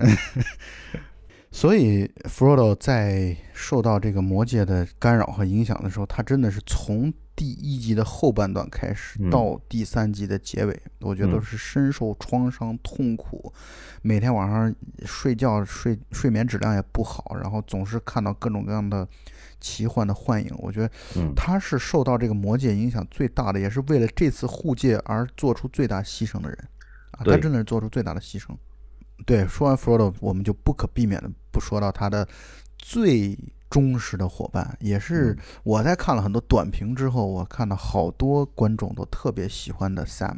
所以，Frodo 在受到这个魔界的干扰和影响的时候，他真的是从第一集的后半段开始到第三集的结尾，我觉得都是深受创伤、痛苦，每天晚上睡觉睡睡眠质量也不好，然后总是看到各种各样的奇幻的幻影。我觉得他是受到这个魔界影响最大的，也是为了这次护戒而做出最大牺牲的人啊！他真的是做出最大的牺牲。对，说完 Frodo，我们就不可避免的不说到他的最忠实的伙伴，也是我在看了很多短评之后，我看到好多观众都特别喜欢的 Sam。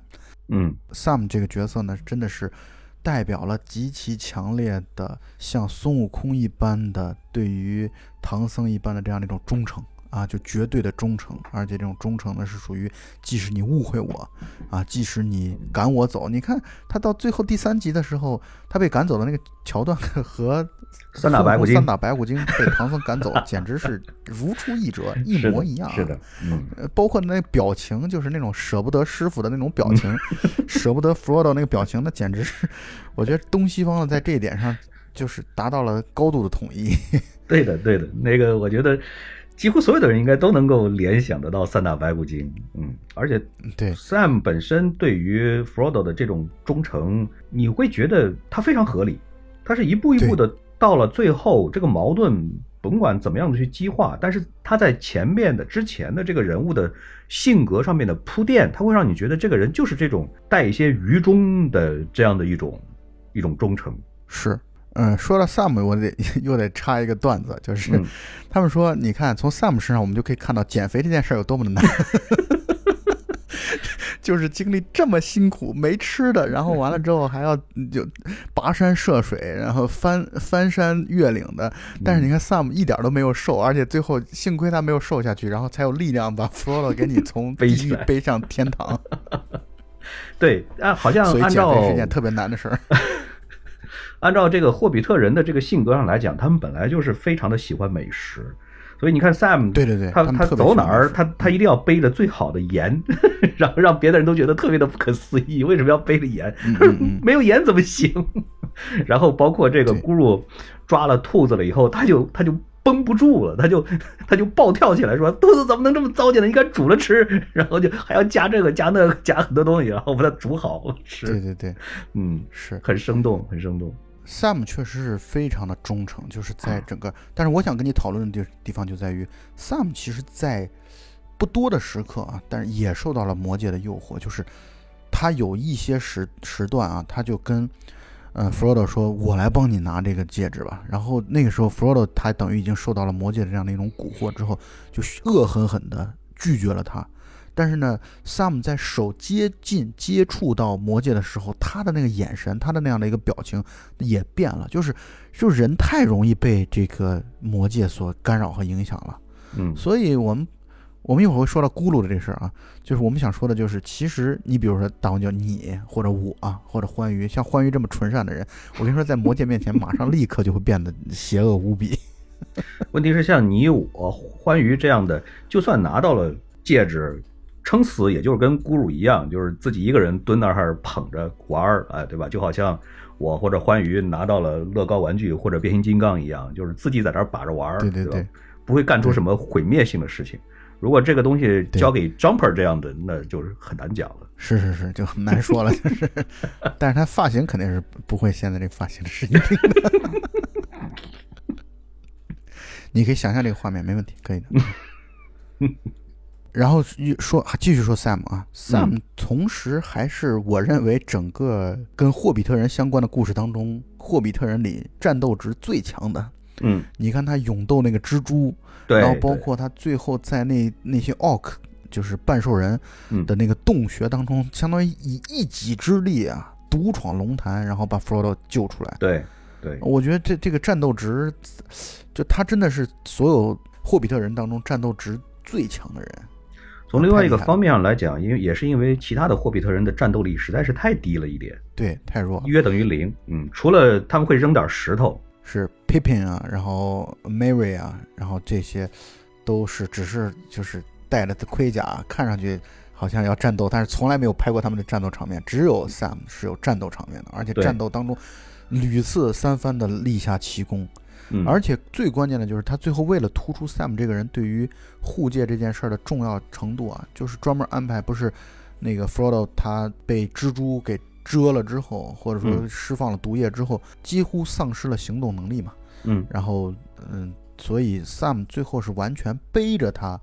嗯，Sam 这个角色呢，真的是代表了极其强烈的像孙悟空一般的对于唐僧一般的这样的一种忠诚。啊，就绝对的忠诚，而且这种忠诚呢，是属于即使你误会我，啊，即使你赶我走，你看他到最后第三集的时候，他被赶走的那个桥段 [LAUGHS] 和三打白骨精三打白骨精被唐僧赶走，简直是如出一辙，一模一样。是的，嗯，包括那表情，就是那种舍不得师傅的那种表情，舍不得 Frodo 那个表情，那简直是，我觉得东西方的在这一点上就是达到了高度的统一。[LAUGHS] 对的，对的，那个我觉得。几乎所有的人应该都能够联想得到三打白骨精，嗯，而且对。Sam 本身对于 Frodo 的这种忠诚，你会觉得他非常合理，他是一步一步的到了最后，这个矛盾甭管怎么样的去激化，但是他在前面的之前的这个人物的性格上面的铺垫，他会让你觉得这个人就是这种带一些愚忠的这样的一种一种忠诚，是。嗯，说到 Sam，我得 [LAUGHS] 又得插一个段子，就是他们说，你看从 Sam 身上，我们就可以看到减肥这件事有多么的难，[LAUGHS] 就是经历这么辛苦，没吃的，然后完了之后还要就跋山涉水，然后翻翻山越岭的。但是你看 Sam 一点都没有瘦，而且最后幸亏他没有瘦下去，然后才有力量把 Frodo 给你从 [LAUGHS] 地狱背上天堂。对啊，好像所以减肥是件特别难的事儿。按照这个霍比特人的这个性格上来讲，他们本来就是非常的喜欢美食，所以你看 Sam，对对对，他他走哪儿，他他一定要背着最好的盐，[LAUGHS] 让让别的人都觉得特别的不可思议，为什么要背着盐？没有盐怎么行？[LAUGHS] 然后包括这个咕噜抓了兔子了以后，他就他就绷不住了，他就 [LAUGHS] 他就暴跳起来说：“兔子怎么能这么糟践呢？应该煮了吃。”然后就还要加这个加那个加很多东西，然后把它煮好吃。对对对，嗯，是很生动，很生动。Sam 确实是非常的忠诚，就是在整个，但是我想跟你讨论的地地方就在于，Sam 其实在不多的时刻啊，但是也受到了魔界的诱惑，就是他有一些时时段啊，他就跟嗯 Frodo 说：“我来帮你拿这个戒指吧。”然后那个时候 Frodo 他等于已经受到了魔界的这样的一种蛊惑之后，就恶狠狠地拒绝了他。但是呢，Sam 在手接近、接触到魔界的时候，他的那个眼神，他的那样的一个表情也变了，就是，就是人太容易被这个魔界所干扰和影响了。嗯，所以我们，我们一会儿会说到咕噜的这事儿啊，就是我们想说的，就是其实你比如说大王叫你或者我啊或者欢愉，像欢愉这么纯善的人，我跟你说，在魔界面前，马上立刻就会变得邪恶无比。[LAUGHS] 问题是像你我欢愉这样的，就算拿到了戒指。撑死也就是跟咕噜一样，就是自己一个人蹲那儿捧着玩儿，哎，对吧？就好像我或者欢愉拿到了乐高玩具或者变形金刚一样，就是自己在那儿把着玩儿，对对对，不会干出什么毁灭性的事情。如果这个东西交给 Jumper 这样的，那就是很难讲了。是是是，就很难说了，就是。[LAUGHS] 但是他发型肯定是不会现在这发型是一定的。[LAUGHS] 你可以想象这个画面，没问题，可以的。[LAUGHS] 然后说继续说 Sam 啊，Sam 同时还是我认为整个跟霍比特人相关的故事当中，霍比特人里战斗值最强的。嗯，你看他勇斗那个蜘蛛，然后包括他最后在那那些奥克，就是半兽人的那个洞穴当中，相当于以一己之力啊，独闯龙潭，然后把 Frodo 救出来。对对，我觉得这这个战斗值，就他真的是所有霍比特人当中战斗值最强的人。从另外一个方面上来讲，因为也是因为其他的霍比特人的战斗力实在是太低了一点，对，太弱，约等于零。嗯，除了他们会扔点石头，是 Pippin 啊，然后 Mary 啊，然后这些都是只是就是带着盔甲，看上去好像要战斗，但是从来没有拍过他们的战斗场面，只有 Sam 是有战斗场面的，而且战斗当中屡次三番的立下奇功。而且最关键的就是他最后为了突出 Sam 这个人对于护戒这件事儿的重要程度啊，就是专门安排不是那个 Frodo 他被蜘蛛给蛰了之后，或者说释放了毒液之后，几乎丧失了行动能力嘛。嗯，然后嗯，所以 Sam 最后是完全背着他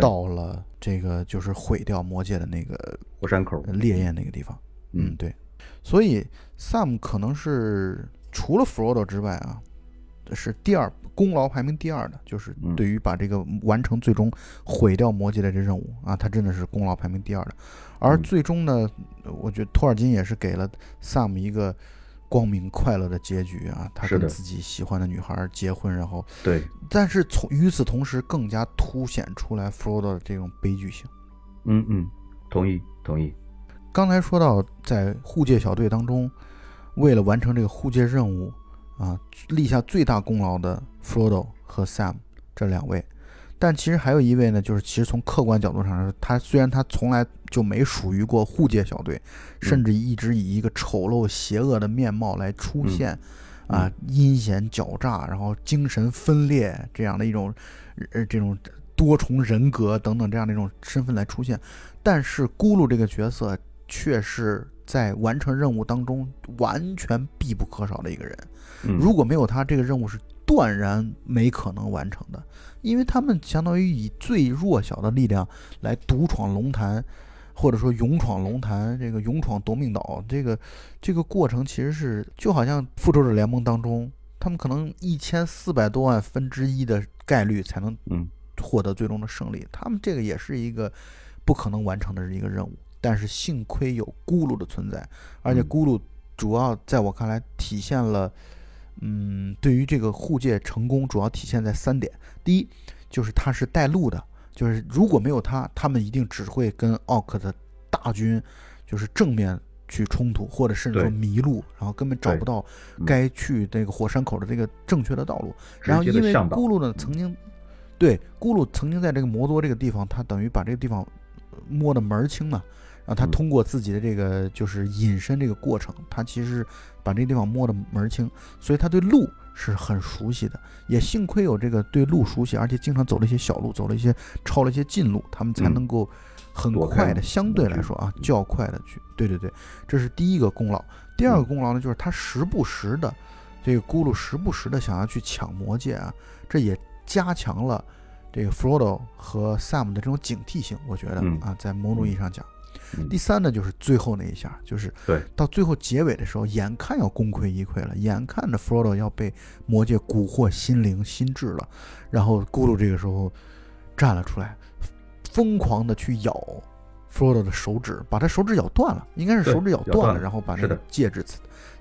到了这个就是毁掉魔戒的那个火山口烈焰那个地方。嗯，对，所以 Sam 可能是除了 Frodo 之外啊。是第二功劳排名第二的，就是对于把这个完成最终毁掉魔戒的这任务啊，他真的是功劳排名第二的。而最终呢，我觉得托尔金也是给了 Sam 一个光明快乐的结局啊，他跟自己喜欢的女孩结婚，然后对，但是从与此同时，更加凸显出来 Frodo 的这种悲剧性。嗯嗯，同意同意。刚才说到在护戒小队当中，为了完成这个护戒任务。啊，立下最大功劳的 Frodo 和 Sam 这两位，但其实还有一位呢，就是其实从客观角度上说，他虽然他从来就没属于过护戒小队，甚至一直以一个丑陋邪恶的面貌来出现，啊，阴险狡诈，然后精神分裂这样的一种，呃，这种多重人格等等这样的一种身份来出现，但是咕噜这个角色却是在完成任务当中完全必不可少的一个人。如果没有他，这个任务是断然没可能完成的，因为他们相当于以最弱小的力量来独闯龙潭，或者说勇闯龙潭，这个勇闯夺命岛，这个这个过程其实是就好像复仇者联盟当中，他们可能一千四百多万分之一的概率才能获得最终的胜利，他们这个也是一个不可能完成的一个任务，但是幸亏有咕噜的存在，而且咕噜主要在我看来体现了。嗯，对于这个护戒成功，主要体现在三点。第一，就是他是带路的，就是如果没有他，他们一定只会跟奥克的大军就是正面去冲突，或者甚至说迷路，然后根本找不到该去那个火山口的这个正确的道路。然后因为咕噜呢曾经，对咕噜曾经在这个摩多这个地方，他等于把这个地方摸得门儿清嘛。然后他通过自己的这个就是隐身这个过程，他其实把这个地方摸得门儿清，所以他对路是很熟悉的。也幸亏有这个对路熟悉，而且经常走了一些小路，走了一些抄了一些近路，他们才能够很快的，相对来说啊较快的去。对对对，这是第一个功劳。第二个功劳呢，就是他时不时的这个咕噜时不时的想要去抢魔戒啊，这也加强了这个 Frodo 和 Sam 的这种警惕性。我觉得啊，在某种意义上讲。第三呢，就是最后那一下，就是对，到最后结尾的时候，眼看要功亏一篑了，眼看着 Frodo 要被魔戒蛊惑心灵心智了，然后咕噜这个时候站了出来，疯狂的去咬 Frodo 的手指，把他手指咬断了，应该是手指咬断了，然后把那个戒指，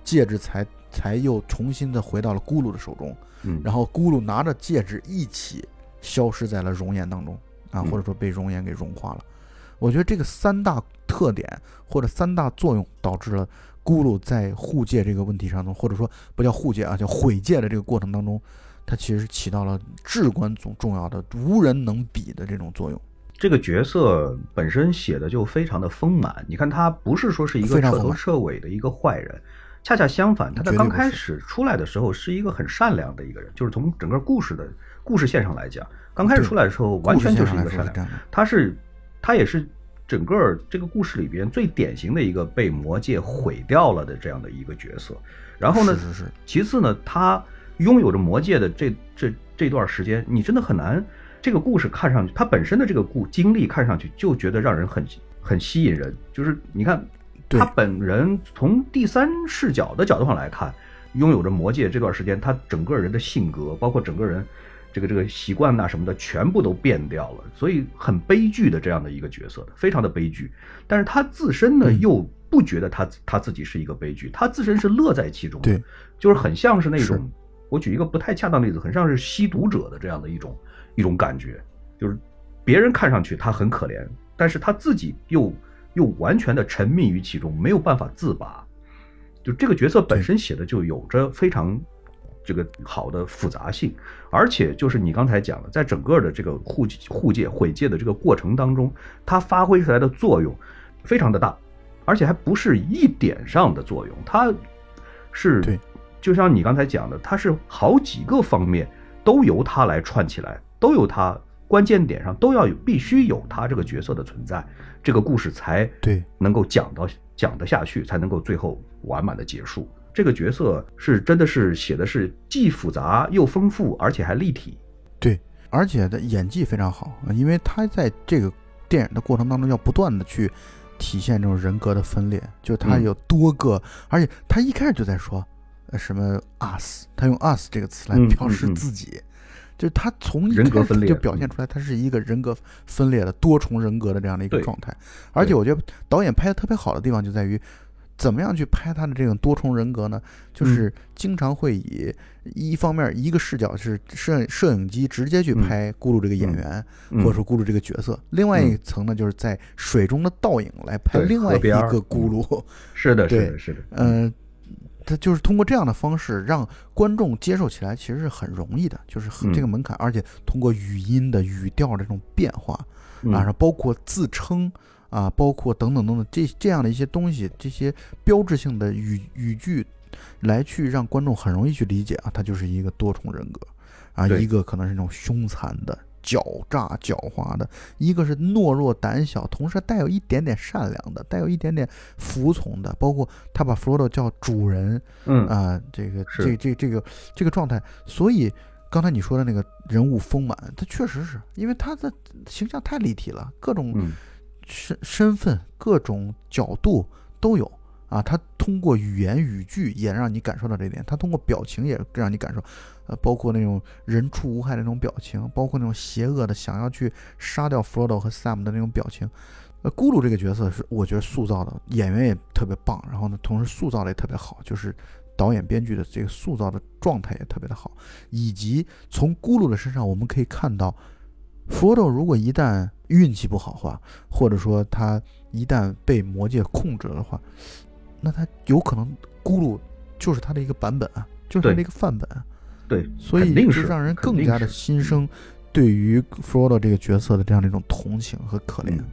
戒指才才又重新的回到了咕噜的手中，嗯，然后咕噜拿着戒指一起消失在了熔岩当中啊，或者说被熔岩给融化了。我觉得这个三大特点或者三大作用，导致了咕噜在护戒这个问题上头，或者说不叫护戒啊，叫毁戒的这个过程当中，它其实起到了至关重重要的、无人能比的这种作用。这个角色本身写的就非常的丰满，你看他不是说是一个彻头彻尾的一个坏人，恰恰相反，他在刚开始出来的时候是一个很善良的一个人，就是从整个故事的故事线上来讲，刚开始出来的时候完全就是一个善良，他是。他也是整个这个故事里边最典型的一个被魔界毁掉了的这样的一个角色。然后呢，是是是。其次呢，他拥有着魔界的这这这段时间，你真的很难。这个故事看上去，他本身的这个故经历看上去就觉得让人很很吸引人。就是你看，他本人从第三视角的角度上来看，拥有着魔界这段时间，他整个人的性格，包括整个人。这个这个习惯呐什么的全部都变掉了，所以很悲剧的这样的一个角色，非常的悲剧。但是他自身呢又不觉得他他自己是一个悲剧，他自身是乐在其中的，就是很像是那种，我举一个不太恰当的例子，很像是吸毒者的这样的一种一种感觉，就是别人看上去他很可怜，但是他自己又又完全的沉迷于其中，没有办法自拔。就这个角色本身写的就有着非常。这个好的复杂性，而且就是你刚才讲了，在整个的这个护护戒毁戒的这个过程当中，它发挥出来的作用非常的大，而且还不是一点上的作用，它是对，就像你刚才讲的，它是好几个方面都由它来串起来，都由它关键点上都要有必须有它这个角色的存在，这个故事才对。能够讲到讲得下去，才能够最后完满的结束。这个角色是真的是写的是既复杂又丰富，而且还立体。对，而且的演技非常好，因为他在这个电影的过程当中要不断的去体现这种人格的分裂，就他嗯。有多个，而且他一开始就在说呃什么 us，他用 us 这个词来嗯表示嗯嗯。自己。就是他从一人格开始分裂就表现出来，他是一个人格分裂的多重人格的这样的一个状态，而且我觉得导演拍的特别好的地方就在于，怎么样去拍他的这种多重人格呢？就是经常会以一方面一个视角是摄摄影机直接去拍咕噜这个演员，嗯。或者说咕噜这个角色；另外一层呢，就是在水中的倒影来拍另外一个咕噜。是的，是对的，是的，嗯，他就是通过这样的方式让观众接受起来，其实是很容易的，就是这个门槛，而且通过语音的语调的这种变化嗯。啊，然后包括自称啊，包括等等等等这这样的一些东西，这些标志性的语语句，来去让观众很容易去理解啊，他就是一个多重人格啊，一个可能是那种凶残的。狡诈、狡猾的，一个是懦弱胆小，同时带有一点点善良的，带有一点点服从的，包括他把弗罗多叫主人嗯啊、这个这这这个这个状态，所以刚才你说的那个人物丰满，他确实是因为他的形象太立体了，各种嗯身身份、各种角度都有啊。他通过语言语句也让你感受到这一点，他通过表情也让你感受，呃，包括那种人畜无害的那种表情，包括那种邪恶的想要去杀掉弗罗多和 Sam 的那种表情。呃，咕噜这个角色是我觉得塑造的演员也特别棒，然后呢，同时塑造的也特别好，就是导演编剧的这个塑造的状态也特别的好，以及从咕噜的身上我们可以看到，弗罗多如果一旦运气不好的话，或者说他一旦被魔界控制了的话，那他有可能咕噜就是他的一个版本啊，就是他的一个范本啊，对，所以肯定就是让人更加的心生对于弗罗多这个角色的这样的一种同情和可怜。嗯。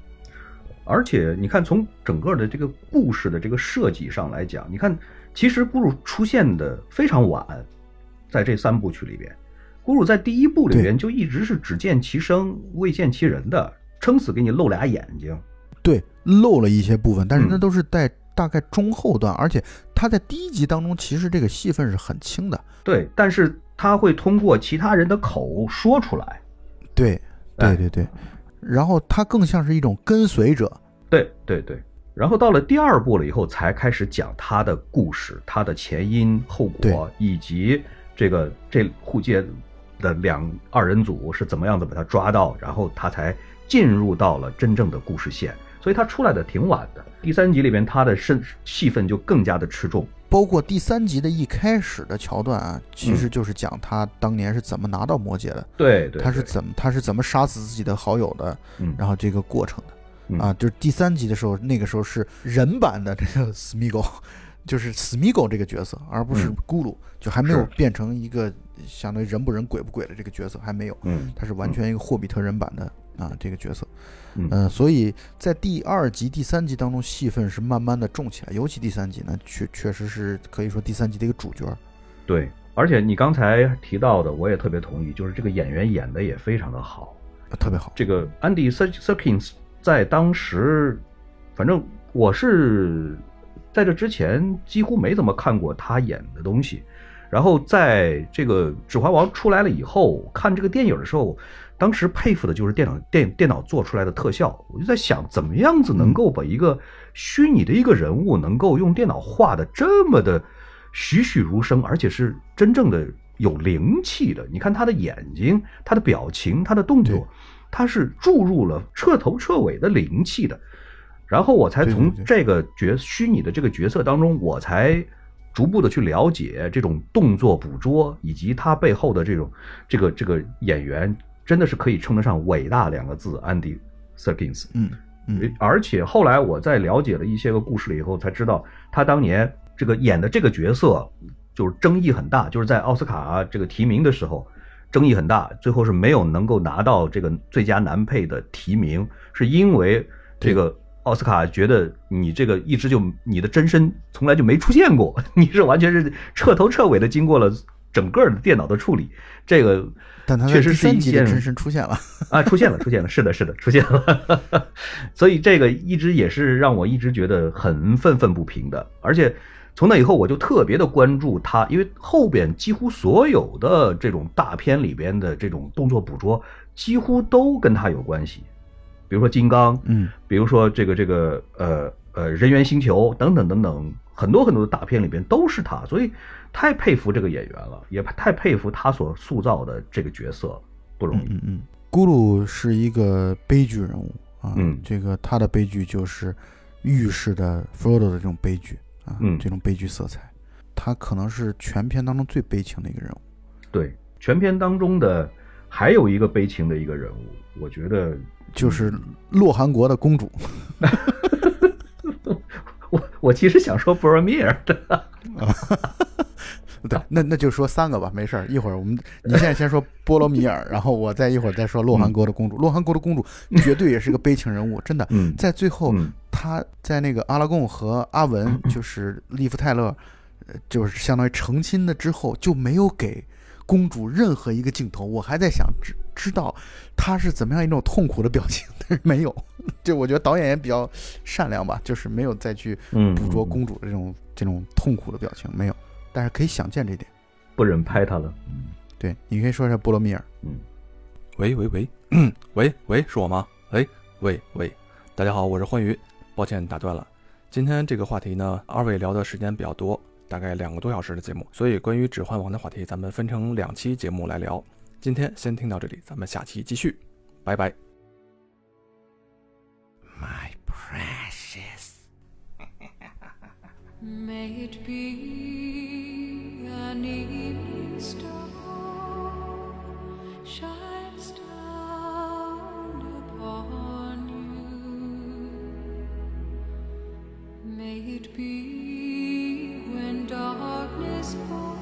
而且你看，从整个的这个故事的这个设计上来讲，你看，其实咕噜出现的非常晚，在这三部曲里边，咕噜在第一部里边就一直是只见其声未见其人的，撑死给你露俩眼睛。对，露了一些部分，但是那嗯都是在大概中后段，而且他在第一集当中其实这个戏份是很轻的。对，但是他会通过其他人的口说出来。对，哎对对对，然后他更像是一种跟随者。对对对，然后到了第二部了以后，才开始讲他的故事、他的前因后果，以及这个这护戒的两二人组是怎么样子把他抓到，然后他才进入到了真正的故事线。所以他出来的挺晚的。第三集里边，他的身戏份就更加的吃重。包括第三集的一开始的桥段啊，其嗯实就是讲他当年是怎么拿到魔戒的，对对，他是怎么他是怎么杀死自己的好友的，嗯然后这个过程的。嗯啊，就是第三集的时候，那个时候是人版的这个史密狗，就是史密狗这个角色，而不是嗯咕噜，就还没有变成一个相当于人不人鬼不鬼的这个角色，还没有，嗯他是完全一个霍比特人版的啊这个角色，嗯呃，所以在第二集、第三集当中，戏份是慢慢的重起来，尤其第三集呢，确确实是可以说第三集的一个主角。对，而且你刚才提到的，我也特别同意，就是这个演员演的也非常的好。呃特别好，这个 Andy Ser- Serkins 在当时，反正我是在这之前几乎没怎么看过他演的东西。然后在这个《指环王》出来了以后，看这个电影的时候，当时佩服的就是电脑电电脑做出来的特效。我就在想，怎么样子能够把一个虚拟的一个人物，能够用电脑画的这么的栩栩如生，而且是真正的有灵气的。你看他的眼睛、他的表情、他的动作，他是注入了彻头彻尾的灵气的。然后我才从这个角虚拟的这个角色当中，我才逐步的去了解这种动作捕捉以及他背后的这种这个这个演员，真的是可以称得上伟大两个字，安迪·瑟金斯。嗯嗯，而且后来我在了解了一些个故事了以后，才知道他当年这个演的这个角色，就是争议很大，就是在奥斯卡这个提名的时候争议很大，最后是没有能够拿到这个最佳男配的提名，是因为这个奥斯卡觉得你这个一直就你的真身从来就没出现过，[LAUGHS] 你是完全是彻头彻尾的经过了整个的电脑的处理，这个但他在确实第是一件真身出现了，[LAUGHS] 啊，出现了，出现了，是的，是的，出现了。[LAUGHS] 所以这个一直也是让我一直觉得很愤愤不平的，而且从那以后我就特别的关注他，因为后边几乎所有的这种大片里边的这种动作捕捉，几乎都跟他有关系，比如说金刚，嗯，比如说这个这个呃呃人猿星球等等等等，很多很多的大片里边都是他，所以太佩服这个演员了，也太佩服他所塑造的这个角色，不容易。嗯嗯，咕噜是一个悲剧人物啊，嗯这个他的悲剧就是预示的 Frodo 的这种悲剧啊，嗯这种悲剧色彩，他可能是全片当中最悲情的一个人物。对，全片当中的还有一个悲情的一个人物，我觉得就是洛汗国的公主，[LAUGHS] 我我其实想说布尔米尔的，[LAUGHS] 对，那那就说三个吧，没事儿。一会儿我们，你现在先说波罗米尔，然后我再一会儿再说洛汗国的公主。洛汗国的公主绝对也是个悲情人物，真的。嗯在最后，嗯他在那个阿拉贡和阿文，就是利夫泰勒，呃就是相当于成亲的之后，就没有给公主任何一个镜头。我还在想知知道他是怎么样一种痛苦的表情，[LAUGHS] 但是没有。就我觉得导演也比较善良吧，就是没有再去嗯，捕捉公主的这种这种痛苦的表情，没有。但是可以想见这点。不忍拍他了。对，你可以说一下波罗米尔。嗯喂喂喂，喂 [CLEARS THROAT] 喂，是我吗？喂喂喂，大家好，我是欢愉，抱歉打断了。今天这个话题呢，二位聊的时间比较多，大概两个多小时的节目，所以关于《指环王》的话题，咱们分成两期节目来聊。今天先听到这里，咱们下期继续，拜拜。 My precious， [LAUGHS] May it be an evening star shines down upon you. May it be when darkness falls,